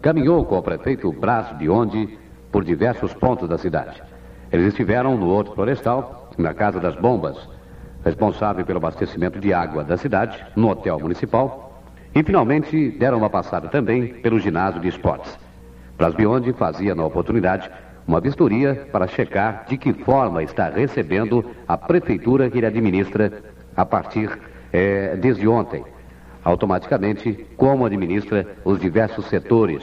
caminhou com o prefeito Brás Biondi por diversos pontos da cidade. Eles estiveram no Horto Florestal, na Casa das Bombas, responsável pelo abastecimento de água da cidade, no Hotel Municipal, e finalmente deram uma passada também pelo ginásio de esportes. Brás Biondi fazia na oportunidade uma vistoria para checar de que forma está recebendo a prefeitura que ele administra a partir é, desde ontem. Automaticamente, como administra os diversos setores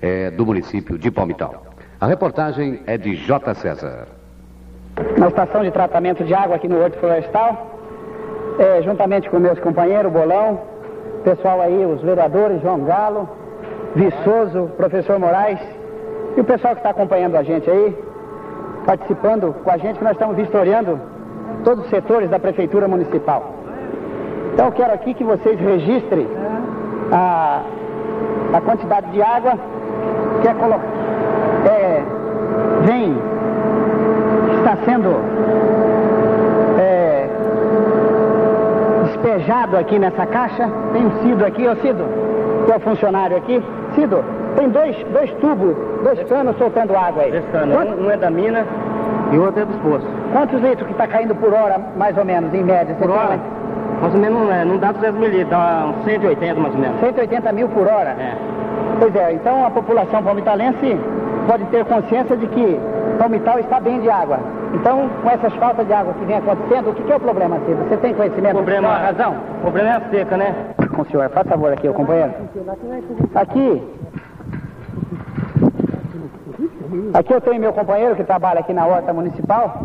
é, do município de Palmital. A reportagem é de J. César. Na estação de tratamento de água aqui no Horto Florestal, é, juntamente com meus companheiros, Bolão, pessoal aí, os vereadores, João Galo, Viçoso, professor Moraes, e o pessoal que está acompanhando a gente aí, participando com a gente, que nós estamos vistoriando todos os setores da Prefeitura Municipal. Então eu quero aqui que vocês registrem a, a quantidade de água que é, é vem, está sendo é, despejado aqui nessa caixa. Tem o Cido aqui, ô Cido, que é o funcionário aqui. Cido, tem dois, dois tubos, dois canos soltando água aí. Dois canos, um, um é da mina e o outro é dos poços. Quantos litros que está caindo por hora, mais ou menos, em média? Por hora? Mais ou menos, é, não dá 200 mil litros, dá uns 180 mais ou menos. 180 mil por hora? É. Pois é, então a população palmitalense pode ter consciência de que Palmital está bem de água. Então, com essas faltas de água que vem acontecendo, o que, que é o problema, Cida? Você tem conhecimento? O problema, a razão? O problema é a seca, né? Com o senhor, faz favor aqui, o companheiro. Aqui, Aqui eu tenho meu companheiro que trabalha aqui na horta municipal.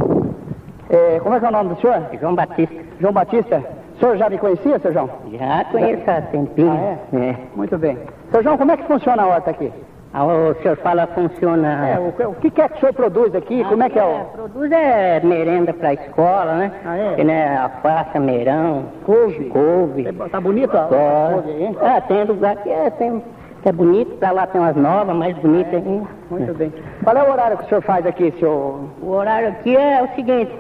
É, como é que é o nome do senhor? João Batista. João Batista. O senhor já me conhecia, seu João? Já conheço há tempinho. Ah, é? é? Muito bem. Seu João, como é que funciona a horta aqui? Ah, o senhor fala funciona. É, o, o, que é que o senhor produz aqui? Ah, como é que é, é o. Produz é merenda para a escola, né? Ah, é? Que, né, alface, meirão. Couve. Couve. É, tá bonito a, couve aí? Ah, tem lugar que é, tem é bonito, para lá tem umas novas, mais bonitas ainda. Muito bem. Qual é o horário que o senhor faz aqui, senhor? O horário aqui é o seguinte,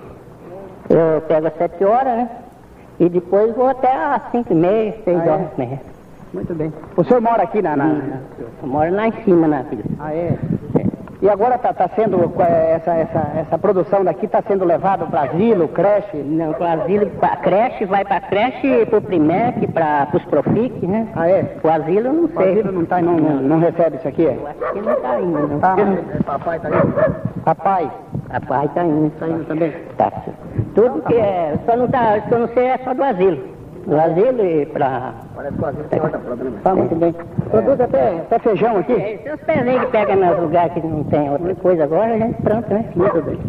eu pego às sete horas, né? E depois vou até às cinco e meia, seis ah, horas e meia. Muito bem. O senhor mora aqui na... na... Eu moro lá em cima, na filha. Ah, é? E agora está tá sendo, é, essa, essa, essa produção daqui está sendo levado para asilo, creche? Não, para asilo, para creche, vai para creche, para o Primec, para os Profic, né? Ah, é? O asilo não sei. O asilo não, tá, não, não, não recebe isso aqui? Eu acho que não está indo, não. Ah, papai está indo? Papai? Papai está indo. Está indo também? Tá. Tudo que é, só não, tá, só não sei é só do asilo. Do asilo e para... Parece que o asilo tem outra problema. Tá muito bem. Produz até, até feijão aqui? É, tem os pezinhos que pega nos lugares que não tem outra coisa agora, a gente pronto, né? Muito bem.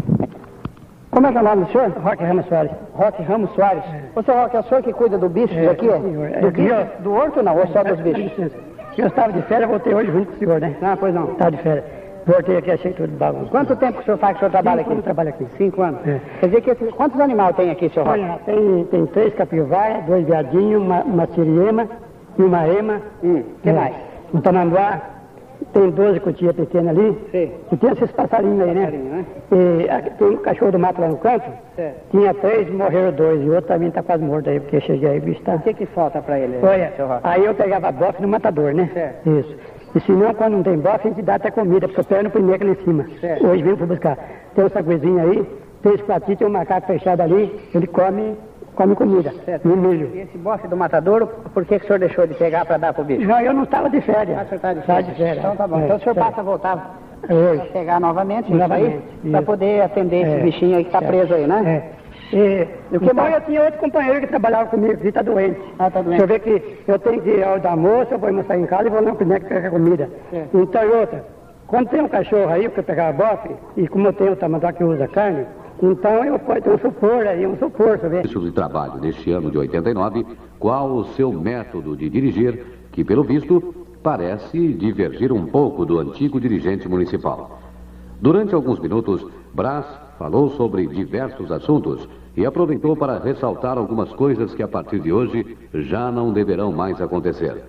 Como é que é o nome do senhor? Roque Ramos Soares. Roque Ramos Soares. É. Ô, senhor Roque, é o senhor que cuida do bicho é, aqui? Do, é, do horto não, ou só dos bichos? Eu estava de férias, voltei hoje junto com o senhor, né? Ah, pois não. Estava de férias. Voltei aqui, achei tudo bagunça. Quanto tempo que o senhor faz que o senhor trabalha Cinco aqui? Eu trabalho aqui. Cinco anos. É. Quer dizer que quantos animais tem aqui, senhor? Olha, tem, tem três capivaras, dois viadinhos, uma, uma siriema e uma ema. Hum, que é, mais? Um tamanduá. Tem 12 cutinhas pequenas ali. Sim. E tem esses passarinhos aí, né? Passarinho, né? E aqui tem um cachorro do mato lá no canto. Certo. Tinha três, morreram dois. E o outro também está quase morto aí, porque eu cheguei aí, o bicho tá... O que que falta para ele? Olha, aí eu pegava bofe no matador, né? Certo. Isso. E se não, quando não tem bofe, a gente dá até comida, porque eu pego no primeiro ali em cima. Certo. Hoje vem para buscar. Tem um saguezinho aí, tem esse pratinho, tem um macaco fechado ali, ele come, come comida. Certo. No milho. E esse bofe do matadouro, por que, que o senhor deixou de pegar para dar pro bicho? Não, eu não estava de férias. Ah, o senhor está de férias? de férias. Então tá bom. É, então o senhor certo. passa a voltar Hoje. a pegar novamente, Novamente, para poder atender esse É, bichinho aí que está preso aí, né? É. E, o que então mais? eu tinha outro companheiro que trabalhava comigo, que está doente. Ah, tá doente. Você vê que eu tenho que ir ao da moça, eu vou almoçar em casa e vou lá no primeiro pegar comida. É. Então, e outra, quando tem um cachorro aí, que eu pegava bofe, e como eu tenho o tamanduá que usa carne, então eu posso ter um supor aí, um supor, vê? Ministro de Trabalho neste ano de 89, qual o seu método de dirigir, que pelo visto parece divergir um pouco do antigo dirigente municipal. Durante alguns minutos, Brás falou sobre diversos assuntos e aproveitou para ressaltar algumas coisas que a partir de hoje já não deverão mais acontecer.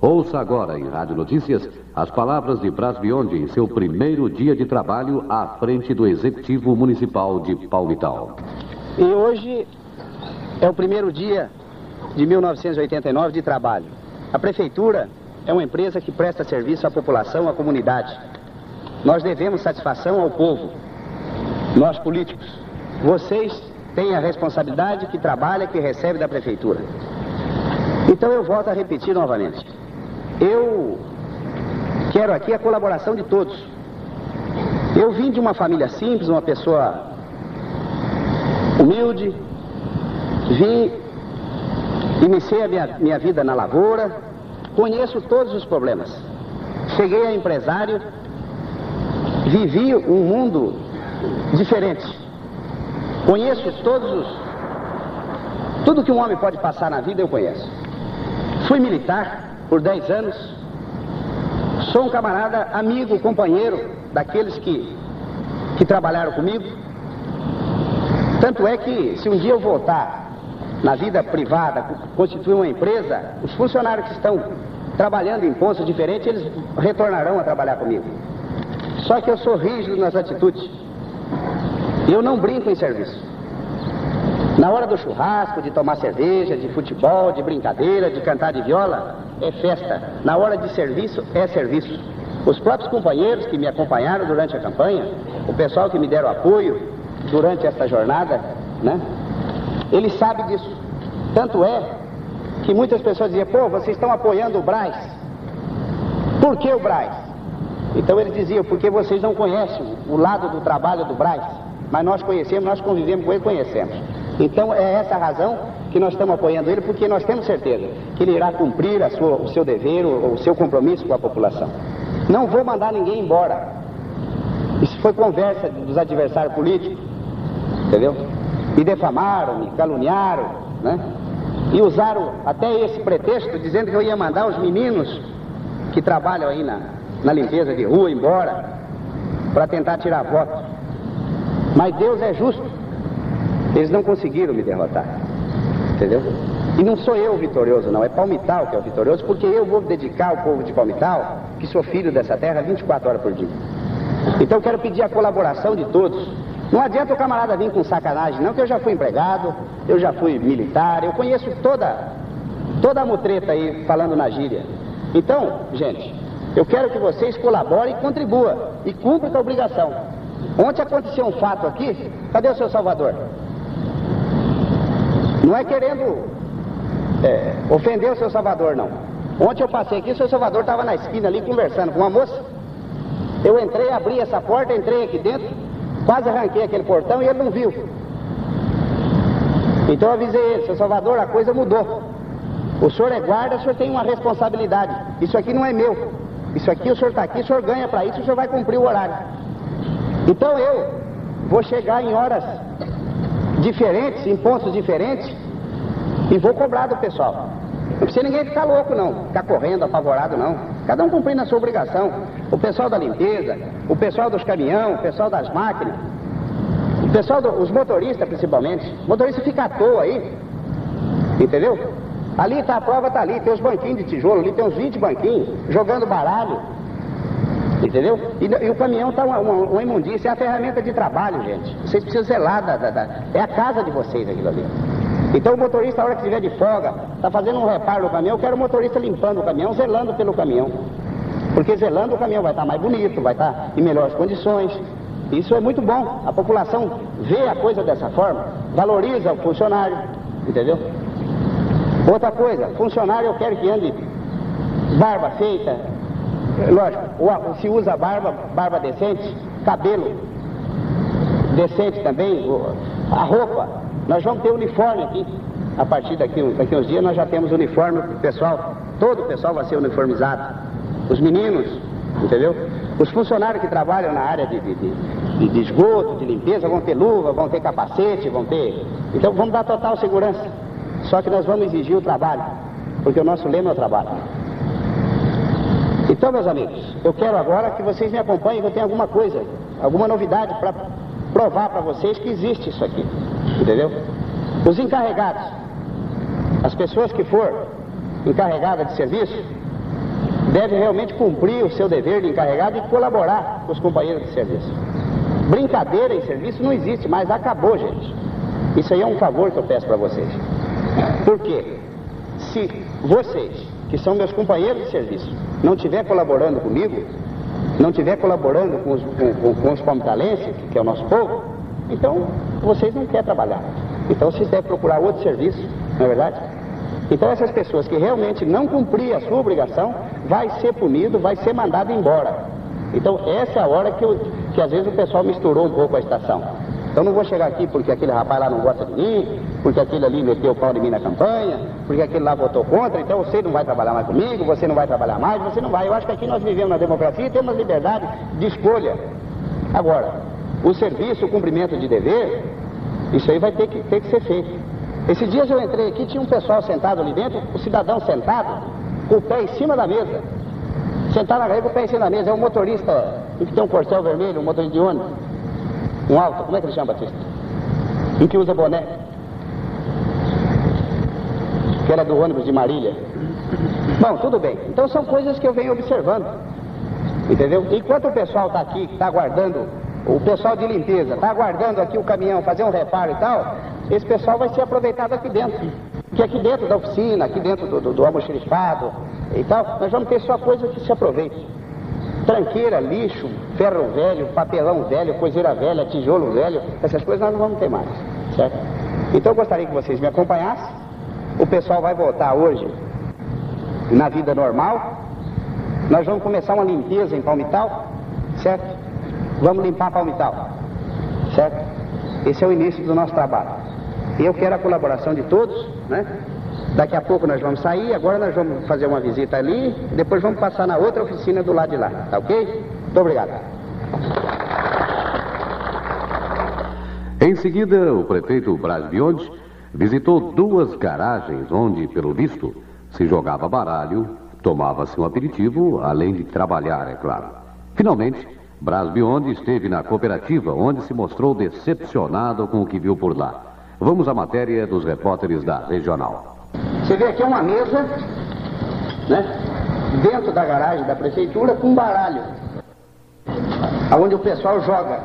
Ouça agora em Rádio Notícias as palavras de Brás Biondi em seu primeiro dia de trabalho à frente do Executivo Municipal de Palmital. E hoje é o primeiro dia de 1989 de trabalho. A prefeitura é uma empresa que presta serviço à população, à comunidade. Nós devemos satisfação ao povo, nós políticos. Vocês têm a responsabilidade que trabalha, que recebe da prefeitura. Então eu volto a repetir novamente. Eu quero aqui a colaboração de todos. Eu vim de uma família simples, uma pessoa humilde, vim, iniciei a minha, minha vida na lavoura, conheço todos os problemas. Cheguei a empresário, vivi um mundo diferente. Conheço todos os. Tudo que um homem pode passar na vida eu conheço. Fui militar por 10 anos. Sou um camarada, amigo, companheiro daqueles que, que trabalharam comigo. Tanto é que se um dia eu voltar na vida privada, constituir uma empresa, os funcionários que estão trabalhando em postos diferentes, eles retornarão a trabalhar comigo. Só que eu sou rígido nas atitudes. Eu não brinco em serviço. Na hora do churrasco, de tomar cerveja, de futebol, de brincadeira, de cantar de viola, é festa. Na hora de serviço, é serviço. Os próprios companheiros que me acompanharam durante a campanha, o pessoal que me deram apoio durante esta jornada, né? Ele sabe disso. Tanto é que muitas pessoas diziam, pô, vocês estão apoiando o Braz. Por que o Braz? Então ele dizia, porque vocês não conhecem o lado do trabalho do Braz. Mas nós conhecemos, nós convivemos com ele, conhecemos. Então é essa a razão que nós estamos apoiando ele, porque nós temos certeza que ele irá cumprir sua, o seu dever, o, o seu compromisso com a população. Não vou mandar ninguém embora. Isso foi conversa dos adversários políticos, entendeu? Me defamaram, me caluniaram, né? E usaram até esse pretexto, dizendo que eu ia mandar os meninos que trabalham aí na, na limpeza de rua embora, para tentar tirar voto. Mas Deus é justo. Eles não conseguiram me derrotar. Entendeu? E não sou eu o vitorioso, não. É Palmital que é o vitorioso, porque eu vou dedicar ao povo de Palmital, que sou filho dessa terra, 24 horas por dia. Então quero pedir a colaboração de todos. Não adianta o camarada vir com sacanagem, não, que eu já fui empregado, eu já fui militar, eu conheço toda, toda a mutreta aí falando na gíria. Então, gente, eu quero que vocês colaborem e contribuam e cumpram com a obrigação. Ontem aconteceu um fato aqui, cadê o seu Salvador? Não é querendo é, ofender o seu Salvador, não. Ontem eu passei aqui, o seu Salvador estava na esquina ali conversando com uma moça. Eu entrei, abri essa porta, entrei aqui dentro, quase arranquei aquele portão e ele não viu. Então eu avisei ele, seu Salvador, a coisa mudou. O senhor é guarda, o senhor tem uma responsabilidade. Isso aqui não é meu. Isso aqui o senhor está aqui, o senhor ganha para isso, o senhor vai cumprir o horário. Então eu vou chegar em horas diferentes, em pontos diferentes, e vou cobrar do pessoal. Não precisa ninguém ficar louco, não, ficar correndo, apavorado, não. Cada um cumprindo a sua obrigação. O pessoal da limpeza, o pessoal dos caminhões, o pessoal das máquinas, o pessoal dos motoristas principalmente. O motorista fica à toa aí, entendeu? Ali está a prova, está ali, tem os banquinhos de tijolo, ali tem uns 20 banquinhos, jogando baralho. Entendeu? E, e o caminhão está uma, uma, uma, imundícia, é a ferramenta de trabalho, gente. Vocês precisam zelar da, da, da, É a casa de vocês aquilo ali. Então o motorista, a hora que estiver de folga, está fazendo um reparo no caminhão, eu quero o motorista limpando o caminhão, zelando pelo caminhão. Porque zelando o caminhão vai estar tá mais bonito, vai estar tá em melhores condições. Isso é muito bom. A população vê a coisa dessa forma, valoriza o funcionário, entendeu? Outra coisa, funcionário eu quero que ande barba feita, lógico, se usa barba, barba decente, cabelo decente também, a roupa, nós vamos ter uniforme aqui. A partir daqui, daqui uns dias nós já temos uniforme para o pessoal, todo o pessoal vai ser uniformizado. Os meninos, entendeu? Os funcionários que trabalham na área de, de, de, de esgoto, de limpeza, vão ter luva, vão ter capacete, vão ter. Então vamos dar total segurança. Só que nós vamos exigir o trabalho, porque o nosso lema é o trabalho. Então, meus amigos, eu quero agora que vocês me acompanhem, que eu tenho alguma coisa, alguma novidade para provar para vocês que existe isso aqui. Entendeu? Os encarregados, as pessoas que for encarregada de serviço, devem realmente cumprir o seu dever de encarregado e colaborar com os companheiros de serviço. Brincadeira em serviço não existe mais, acabou, gente. Isso aí é um favor que eu peço para vocês. Por quê? Se vocês que são meus companheiros de serviço, não estiver colaborando comigo, não estiver colaborando com os, com, com, os palmitalenses, que é o nosso povo, então vocês não querem trabalhar. Então vocês devem procurar outro serviço, não é verdade? Então essas pessoas que realmente não cumprir a sua obrigação, vai ser punido, vai ser mandado embora. Então essa é a hora que, eu, que às vezes o pessoal misturou um pouco a estação. Então não vou chegar aqui porque aquele rapaz lá não gosta de mim, porque aquele ali meteu o pau de mim na campanha, porque aquele lá votou contra, então você não vai trabalhar mais comigo, você não vai trabalhar mais, você não vai. Eu acho que aqui nós vivemos na democracia e temos liberdade de escolha. Agora, o serviço, o cumprimento de dever, isso aí vai ter que, ter que ser feito. Esses dias eu entrei aqui, tinha um pessoal sentado ali dentro, o cidadão sentado, com o pé em cima da mesa. Sentado na rede com o pé em cima da mesa. É um motorista que tem um corcel vermelho, um motorista de ônibus. Um alto, como é que ele chama, Batista? Um que usa boné. Que era do ônibus de Marília. Bom, tudo bem. Então são coisas que eu venho observando. Entendeu? Enquanto o pessoal está aqui, está aguardando o pessoal de limpeza está aguardando aqui o caminhão fazer um reparo e tal, esse pessoal vai ser aproveitado aqui dentro. Que aqui dentro da oficina, aqui dentro do, do, do almoxerifado e tal, nós vamos ter só coisa que se aproveite. Tranqueira, lixo, ferro velho, papelão velho, coiseira velha, tijolo velho, essas coisas nós não vamos ter mais, certo? Então eu gostaria que vocês me acompanhassem. O pessoal vai voltar hoje na vida normal. Nós vamos começar uma limpeza em Palmital, certo? Vamos limpar Palmital. Certo? Esse é o início do nosso trabalho. Eu quero a colaboração de todos, né? Daqui a pouco nós vamos sair, agora nós vamos fazer uma visita ali, depois vamos passar na outra oficina do lado de lá, tá ok? Muito obrigado. Em seguida, o prefeito Braz Biondes visitou duas garagens onde, pelo visto, se jogava baralho, tomava-se um aperitivo, além de trabalhar, é claro. Finalmente, Bras Bionde esteve na cooperativa, onde se mostrou decepcionado com o que viu por lá. Vamos à matéria dos repórteres da Regional. Você vê aqui uma mesa, né? Dentro da garagem da prefeitura com um baralho. Onde o pessoal joga.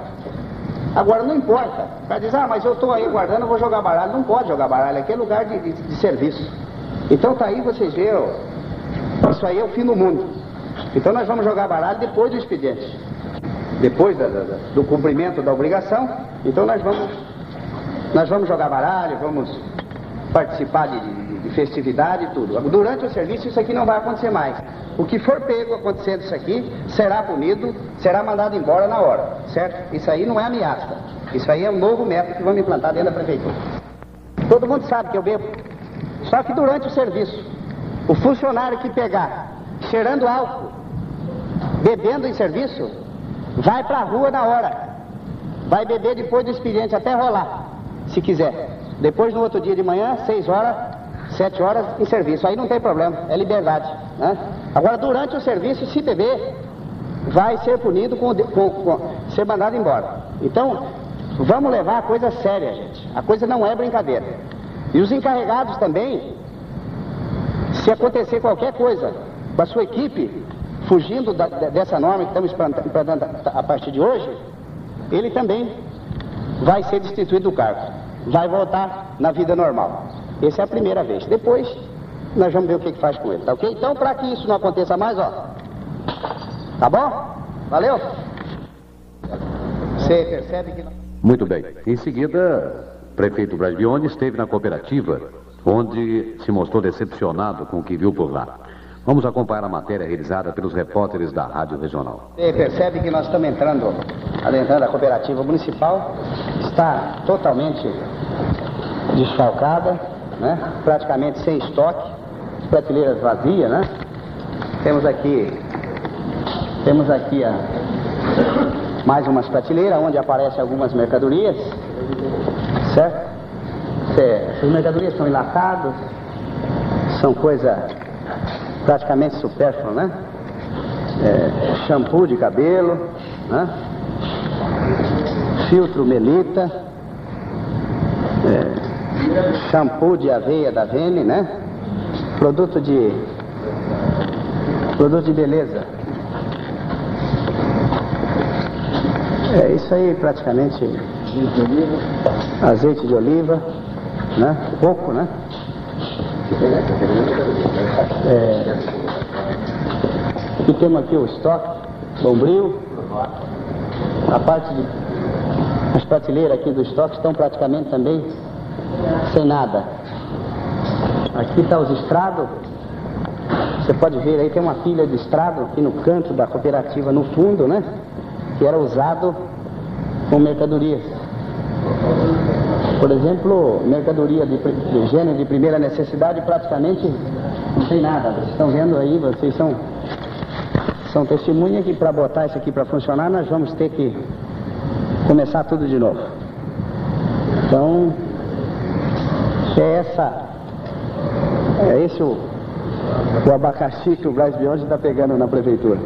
Agora não importa. O cara diz, ah, mas eu estou aí guardando, vou jogar baralho. Não pode jogar baralho, aqui é lugar de, de, de serviço. Então tá aí, vocês veem, isso aí é o fim do mundo. Então nós vamos jogar baralho depois do expediente depois da, da, do cumprimento da obrigação, então nós vamos, nós vamos jogar baralho, vamos participar de, de, de festividade e tudo. Durante o serviço isso aqui não vai acontecer mais. O que for pego acontecendo isso aqui será punido, será mandado embora na hora, certo? Isso aí não é ameaça. Isso aí é um novo método que vamos implantar dentro da prefeitura. Todo mundo sabe que eu bebo. Só que durante o serviço, o funcionário que pegar cheirando álcool, bebendo em serviço, Vai para a rua na hora. Vai beber depois do expediente até rolar, se quiser. Depois no outro dia de manhã, seis horas, sete horas em serviço. Aí não tem problema, é liberdade. Né? Agora, durante o serviço, se beber, vai ser punido com, com, com ser mandado embora. Então, vamos levar a coisa séria, gente. A coisa não é brincadeira. E os encarregados também, se acontecer qualquer coisa com a sua equipe, fugindo da, dessa norma que estamos implantando a partir de hoje, ele também vai ser destituído do cargo, vai voltar na vida normal. Essa é a primeira vez. Depois, nós vamos ver o que, que faz com ele, tá ok? Então, para que isso não aconteça mais, ó. Tá bom? Valeu? Você percebe que. Muito bem. Em seguida, o prefeito Brasbione esteve na cooperativa, onde se mostrou decepcionado com o que viu por lá. Vamos acompanhar a matéria realizada pelos repórteres da Rádio Regional. Você percebe que nós estamos entrando, adentrando a cooperativa municipal, está totalmente desfalcada, né? praticamente sem estoque, prateleiras vazias, né? Temos aqui, temos aqui a, mais umas prateleiras onde aparecem algumas mercadorias, certo? Essas mercadorias são enlatadas, são coisa praticamente supérfluo, né? É, shampoo de cabelo, né? filtro melita, é, shampoo de aveia da Vene, né? Produto de produto de beleza. É isso aí praticamente azeite de oliva, né? Coco, né? É, e temos aqui o estoque, bombril. A parte de. As prateleiras aqui do estoque estão praticamente também sem nada. Aqui está os estrados. Você pode ver aí, tem uma pilha de estrado aqui no canto da cooperativa, no fundo, né? Que era usado com mercadorias. Por exemplo, mercadoria de, de gênero de primeira necessidade praticamente não tem nada. Vocês estão vendo aí, vocês são, são testemunhas que para botar isso aqui para funcionar nós vamos ter que começar tudo de novo. Então, é essa, é esse o, o abacaxi que o Braz Bionde está pegando na prefeitura.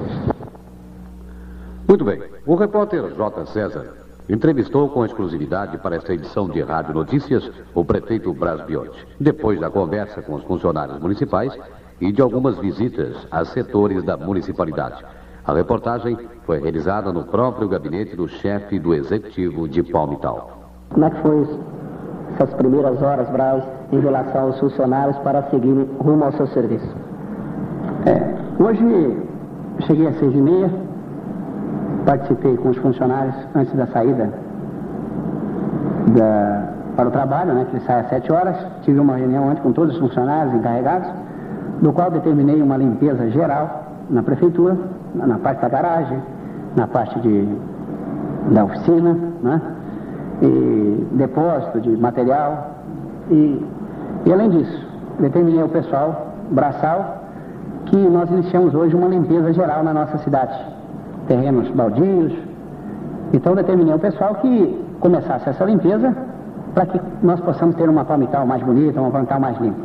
Muito bem. O repórter J. César Entrevistou com exclusividade para esta edição de Rádio Notícias o prefeito Bras Biotti, depois da conversa com os funcionários municipais e de algumas visitas a setores da municipalidade. A reportagem foi realizada no próprio gabinete do chefe do executivo de Palmital. Como é que foi essas primeiras horas, Braz, em relação aos funcionários para seguirem rumo ao seu serviço? É, hoje cheguei às seis e meia, participei com os funcionários antes da saída da, para o trabalho, né, que ele sai às 7 horas. Tive uma reunião antes com todos os funcionários encarregados, do qual determinei uma limpeza geral na prefeitura, na parte da garagem, na parte de, da oficina, né, e depósito de material. E, e além disso, determinei ao pessoal braçal que nós iniciamos hoje uma limpeza geral na nossa cidade terrenos baldios. Então determinei ao pessoal que começasse essa limpeza para que nós possamos ter uma palmital mais bonita, uma palmital mais limpa.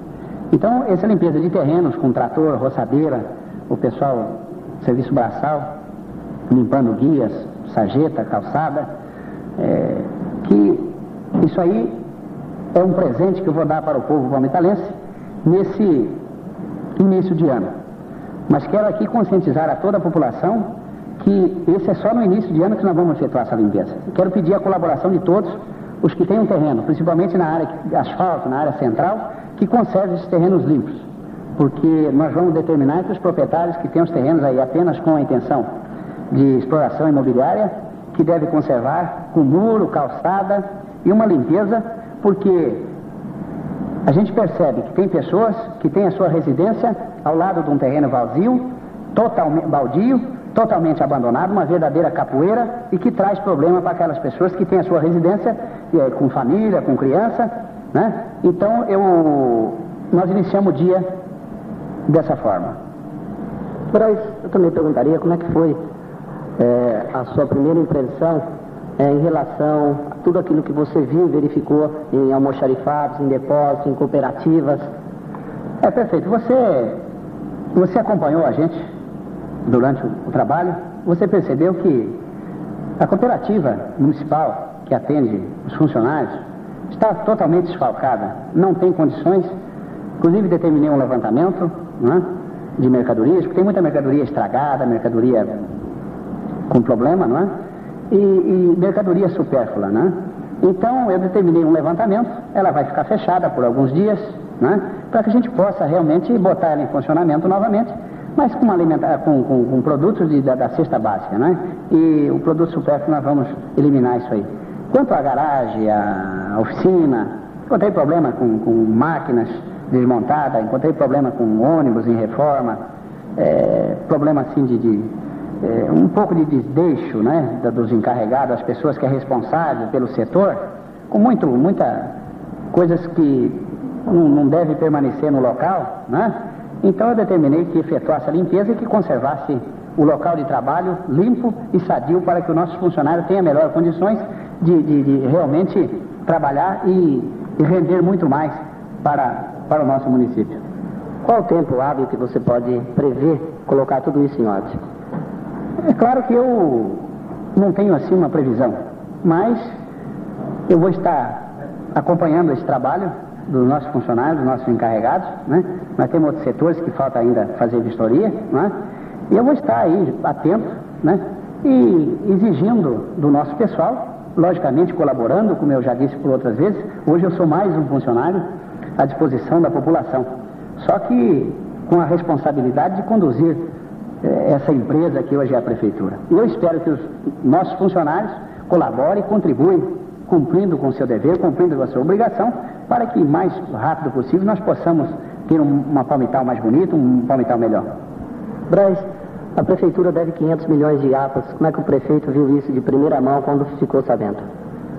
Então, essa limpeza de terrenos com trator, roçadeira, o pessoal, serviço braçal, limpando guias, sarjeta, calçada, é, que isso aí é um presente que eu vou dar para o povo palmitalense nesse início de ano. Mas quero aqui conscientizar a toda a população que esse é só no início de ano que nós vamos efetuar essa limpeza. Quero pedir a colaboração de todos os que têm um terreno, principalmente na área de asfalto, na área central, que conserve esses terrenos limpos. Porque nós vamos determinar que os proprietários que têm os terrenos aí apenas com a intenção de exploração imobiliária, que deve conservar com muro, calçada e uma limpeza, porque a gente percebe que tem pessoas que têm a sua residência ao lado de um terreno vazio, totalmente baldio, totalmente abandonado, uma verdadeira capoeira e que traz problema para aquelas pessoas que têm a sua residência é, com família, com criança, né? Então eu, nós iniciamos o dia dessa forma. Braz, eu também perguntaria como é que foi é, a sua primeira impressão é, em relação a tudo aquilo que você viu e verificou em almoxarifados, em depósitos, em cooperativas. É perfeito. Você, você acompanhou a gente durante o trabalho, você percebeu que a cooperativa municipal que atende os funcionários está totalmente desfalcada, não tem condições. Inclusive determinei um levantamento né, de mercadorias, porque tem muita mercadoria estragada, mercadoria com problema, não é? E, e mercadoria supérflua, né? Então eu determinei um levantamento, ela vai ficar fechada por alguns dias, né? Para que a gente possa realmente botar ela em funcionamento novamente mas com, alimenta com, com, com produtos de, da, da, cesta básica, né? E o produto supérfluo nós vamos eliminar isso aí. Quanto à garagem, à oficina, encontrei problema com, com máquinas desmontadas, encontrei problema com ônibus em reforma, é, problema assim de, de é, um pouco de desdeixo, né? Dos encarregados, as pessoas que é responsável pelo setor, com muito, muita coisas que não, não deve permanecer no local, né? Então eu determinei que efetuasse a limpeza e que conservasse o local de trabalho limpo e sadio para que o nosso funcionário tenha melhores condições de, de, de realmente trabalhar e, e, render muito mais para, para o nosso município. Qual o tempo hábil que você pode prever colocar tudo isso em ordem? É claro que eu não tenho assim uma previsão, mas eu vou estar acompanhando esse trabalho dos nossos funcionários, dos nossos encarregados, né? Nós temos outros setores que falta ainda fazer vistoria, né? E eu vou estar aí atento, né? E exigindo do nosso pessoal, logicamente colaborando, como eu já disse por outras vezes, hoje eu sou mais um funcionário à disposição da população. só que com a responsabilidade de conduzir essa empresa que hoje é a prefeitura. E eu espero que os nossos funcionários colaborem, contribuem, cumprindo com o seu dever, cumprindo com a sua obrigação, para que mais rápido possível nós possamos ter um, uma palmital mais bonita, um palmital melhor. Braz, a prefeitura deve 500 milhões de APAS. Como é que o prefeito viu isso de primeira mão quando ficou sabendo?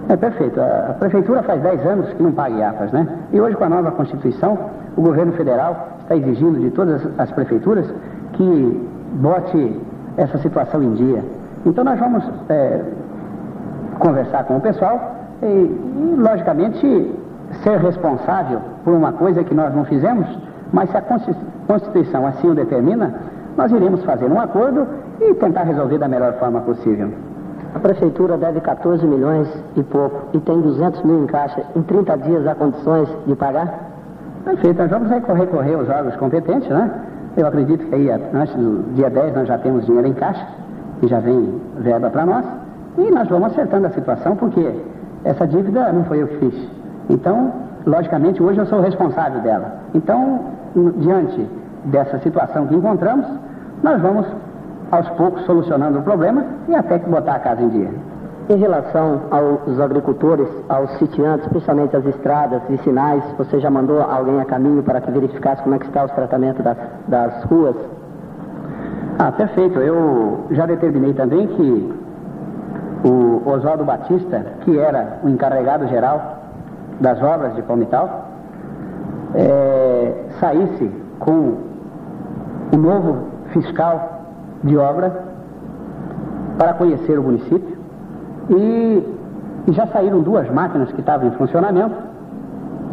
É perfeito. A prefeitura faz 10 anos que não paga IAPAS, né? E hoje, com a nova Constituição, o governo federal está exigindo de todas as prefeituras que bote essa situação em dia. Então, nós vamos é, conversar com o pessoal e, e, logicamente, ser responsável por uma coisa que nós não fizemos, mas se a Constituição assim o determina, nós iremos fazer um acordo e tentar resolver da melhor forma possível. A prefeitura deve 14 milhões e pouco e tem 200 mil em caixa. Em 30 dias há condições de pagar? Perfeito, nós vamos recorrer aos órgãos competentes, né? Eu acredito que aí antes do dia 10 nós já temos dinheiro em caixa e já vem verba para nós. E nós vamos acertando a situação porque essa dívida não foi eu que fiz. Então, logicamente, hoje eu sou o responsável dela. Então, diante dessa situação que encontramos, nós vamos aos poucos solucionando o problema e até que botar a casa em dia. Em relação aos agricultores, aos sitiantes, principalmente as estradas e sinais, você já mandou alguém a caminho para que verificasse como é que está o tratamento das, das ruas? Ah, perfeito. Eu já determinei também que o Oswaldo Batista, que era o encarregado geral das obras de Palmital, é, saísse com o novo fiscal de obra para conhecer o município e, e já saíram duas máquinas que estavam em funcionamento.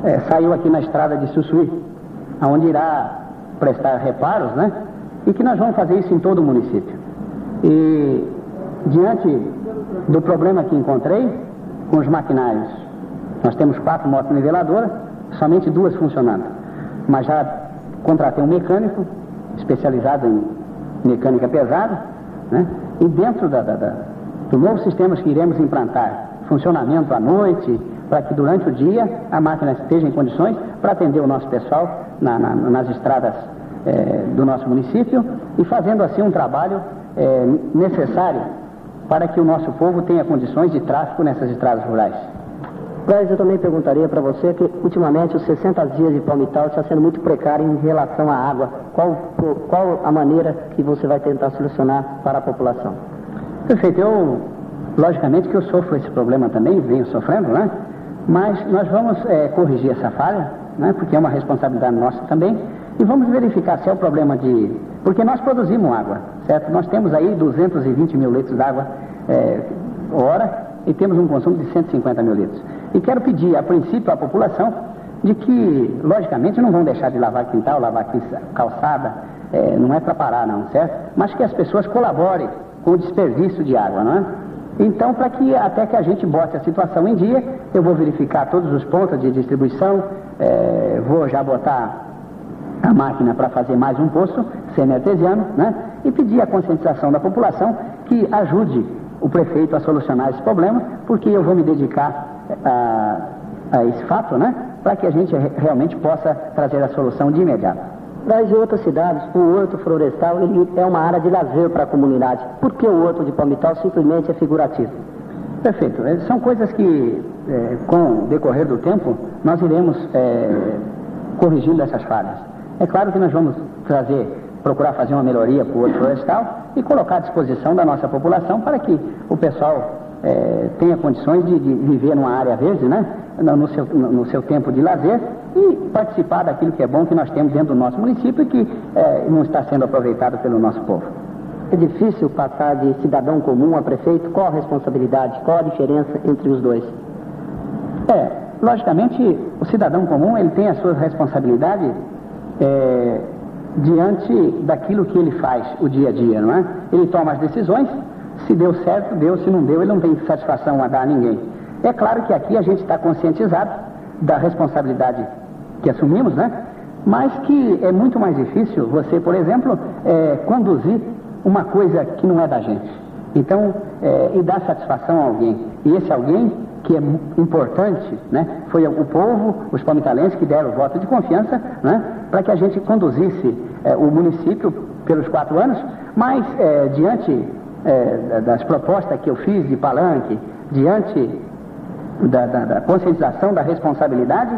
É, saiu aqui na estrada de Sussuí, onde irá prestar reparos, né? E que nós vamos fazer isso em todo o município. E diante do problema que encontrei com os maquinários, nós temos quatro motos niveladoras, somente duas funcionando. Mas já contratei um mecânico especializado em mecânica pesada, né? e dentro da, da, da, do novo sistema que iremos implantar, funcionamento à noite, para que durante o dia a máquina esteja em condições para atender o nosso pessoal na, na, nas estradas é, do nosso município e fazendo assim um trabalho é, necessário para que o nosso povo tenha condições de tráfego nessas estradas rurais. Mas eu também perguntaria para você que ultimamente os 60 dias de palmital está sendo muito precário em relação à água. Qual, qual a maneira que você vai tentar solucionar para a população? Perfeito. Eu, logicamente que eu sofro esse problema também, venho sofrendo, né? Mas nós vamos é, corrigir essa falha, né? Porque é uma responsabilidade nossa também. E vamos verificar se é o problema de... Porque nós produzimos água, certo? Nós temos aí 220 mil litros d'água é, hora e temos um consumo de 150 mil litros. E quero pedir, a princípio, à população de que, logicamente, não vão deixar de lavar quintal, lavar calçada, é, não é para parar, não, certo? Mas que as pessoas colaborem com desperdício de água, não é? Então, para que até que a gente bote a situação em dia, eu vou verificar todos os pontos de distribuição, é, vou já botar a máquina para fazer mais um poço semi-artesiano, né? E pedir a conscientização da população que ajude o prefeito a solucionar esse problema, porque eu vou me dedicar a, a esse fato, né? Para que a gente realmente possa trazer a solução de imediato. Nas outras cidades, o horto florestal ele é uma área de lazer para a comunidade. Por que o horto de Palmital simplesmente é figurativo? Perfeito. É, são coisas que, é, com o decorrer do tempo, nós iremos é, corrigindo essas falhas. É claro que nós vamos trazer, procurar fazer uma melhoria para o horto florestal e colocar à disposição da nossa população para que o pessoal é, tenha condições de, de, viver numa área verde, né? No seu, no seu tempo de lazer e participar daquilo que é bom que nós temos dentro do nosso município e que é, não está sendo aproveitado pelo nosso povo. É difícil passar de cidadão comum a prefeito? Qual a responsabilidade? Qual a diferença entre os dois? É, logicamente, o cidadão comum ele tem a sua responsabilidade é, diante daquilo que ele faz o dia a dia, não é? Ele toma as decisões se deu certo, deu. Se não deu, ele não tem satisfação a dar a ninguém. É claro que aqui a gente está conscientizado da responsabilidade que assumimos, né? Mas que é muito mais difícil você, por exemplo, é, conduzir uma coisa que não é da gente. Então, é, e dar satisfação a alguém. E esse alguém que é importante, né? Foi o povo, os palmitalenses que deram o voto de confiança, né? Para que a gente conduzisse é, o município pelos quatro anos, mas é, diante é, das propostas que eu fiz de palanque, diante da, da, da conscientização da responsabilidade,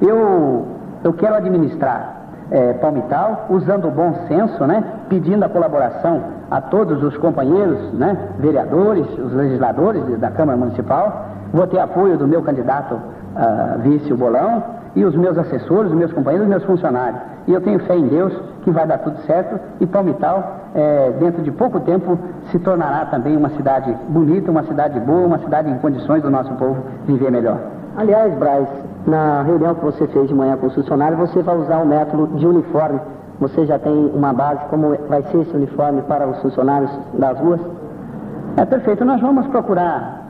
eu, eu quero administrar é, Palmital, usando o bom senso, né, pedindo a colaboração a todos os companheiros, né, vereadores, os legisladores da Câmara Municipal. Vou ter apoio do meu candidato uh, vice, Bolão, e os meus assessores, os meus companheiros, os meus funcionários. E eu tenho fé em Deus que vai dar tudo certo e Palmital, é, dentro de pouco tempo, se tornará também uma cidade bonita, uma cidade boa, uma cidade em condições do nosso povo viver melhor. Aliás, Braz, na reunião que você fez de manhã com os funcionários, você vai usar o método de uniforme. Você já tem uma base como vai ser esse uniforme para os funcionários das ruas? É perfeito. Nós vamos procurar,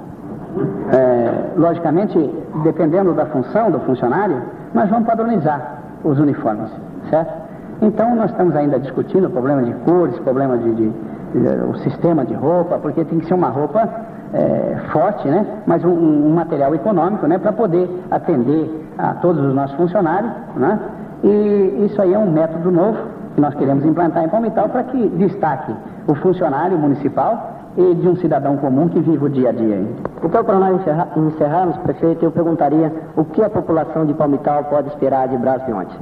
é, logicamente, dependendo da função do funcionário, nós vamos padronizar os uniformes, certo? Então nós estamos ainda discutindo o problema de cores, problema de, de, de o sistema de roupa, porque tem que ser uma roupa é, forte, né? mas um, um, material econômico né? para poder atender a todos os nossos funcionários. Né? E isso aí é um método novo que nós queremos implantar em Palmital para que destaque o funcionário municipal e de um cidadão comum que vive o dia a dia. Então, para nós encerrar, encerrarmos, prefeito, eu perguntaria o que a população de Palmital pode esperar de Brás Biontes?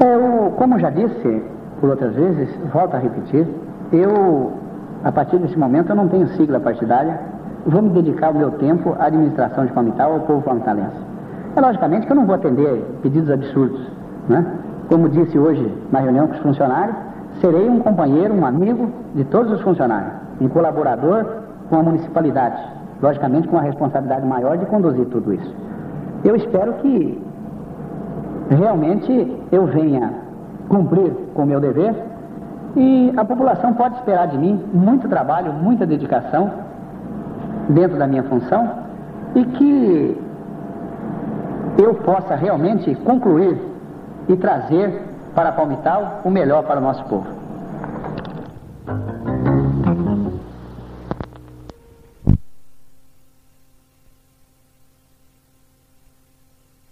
Eu, como já disse por outras vezes, volto a repetir, eu a partir desse momento eu não tenho sigla partidária, vou me dedicar o meu tempo à administração de Palmital ao povo palmitalense. É logicamente que eu não vou atender pedidos absurdos, né? Como disse hoje na reunião com os funcionários, serei um companheiro, um amigo de todos os funcionários, um colaborador com a municipalidade, logicamente com a responsabilidade maior de conduzir tudo isso. Eu espero que realmente eu venha cumprir com o meu dever e a população pode esperar de mim muito trabalho, muita dedicação dentro da minha função e que eu possa realmente concluir e trazer para Palmital o melhor para o nosso povo.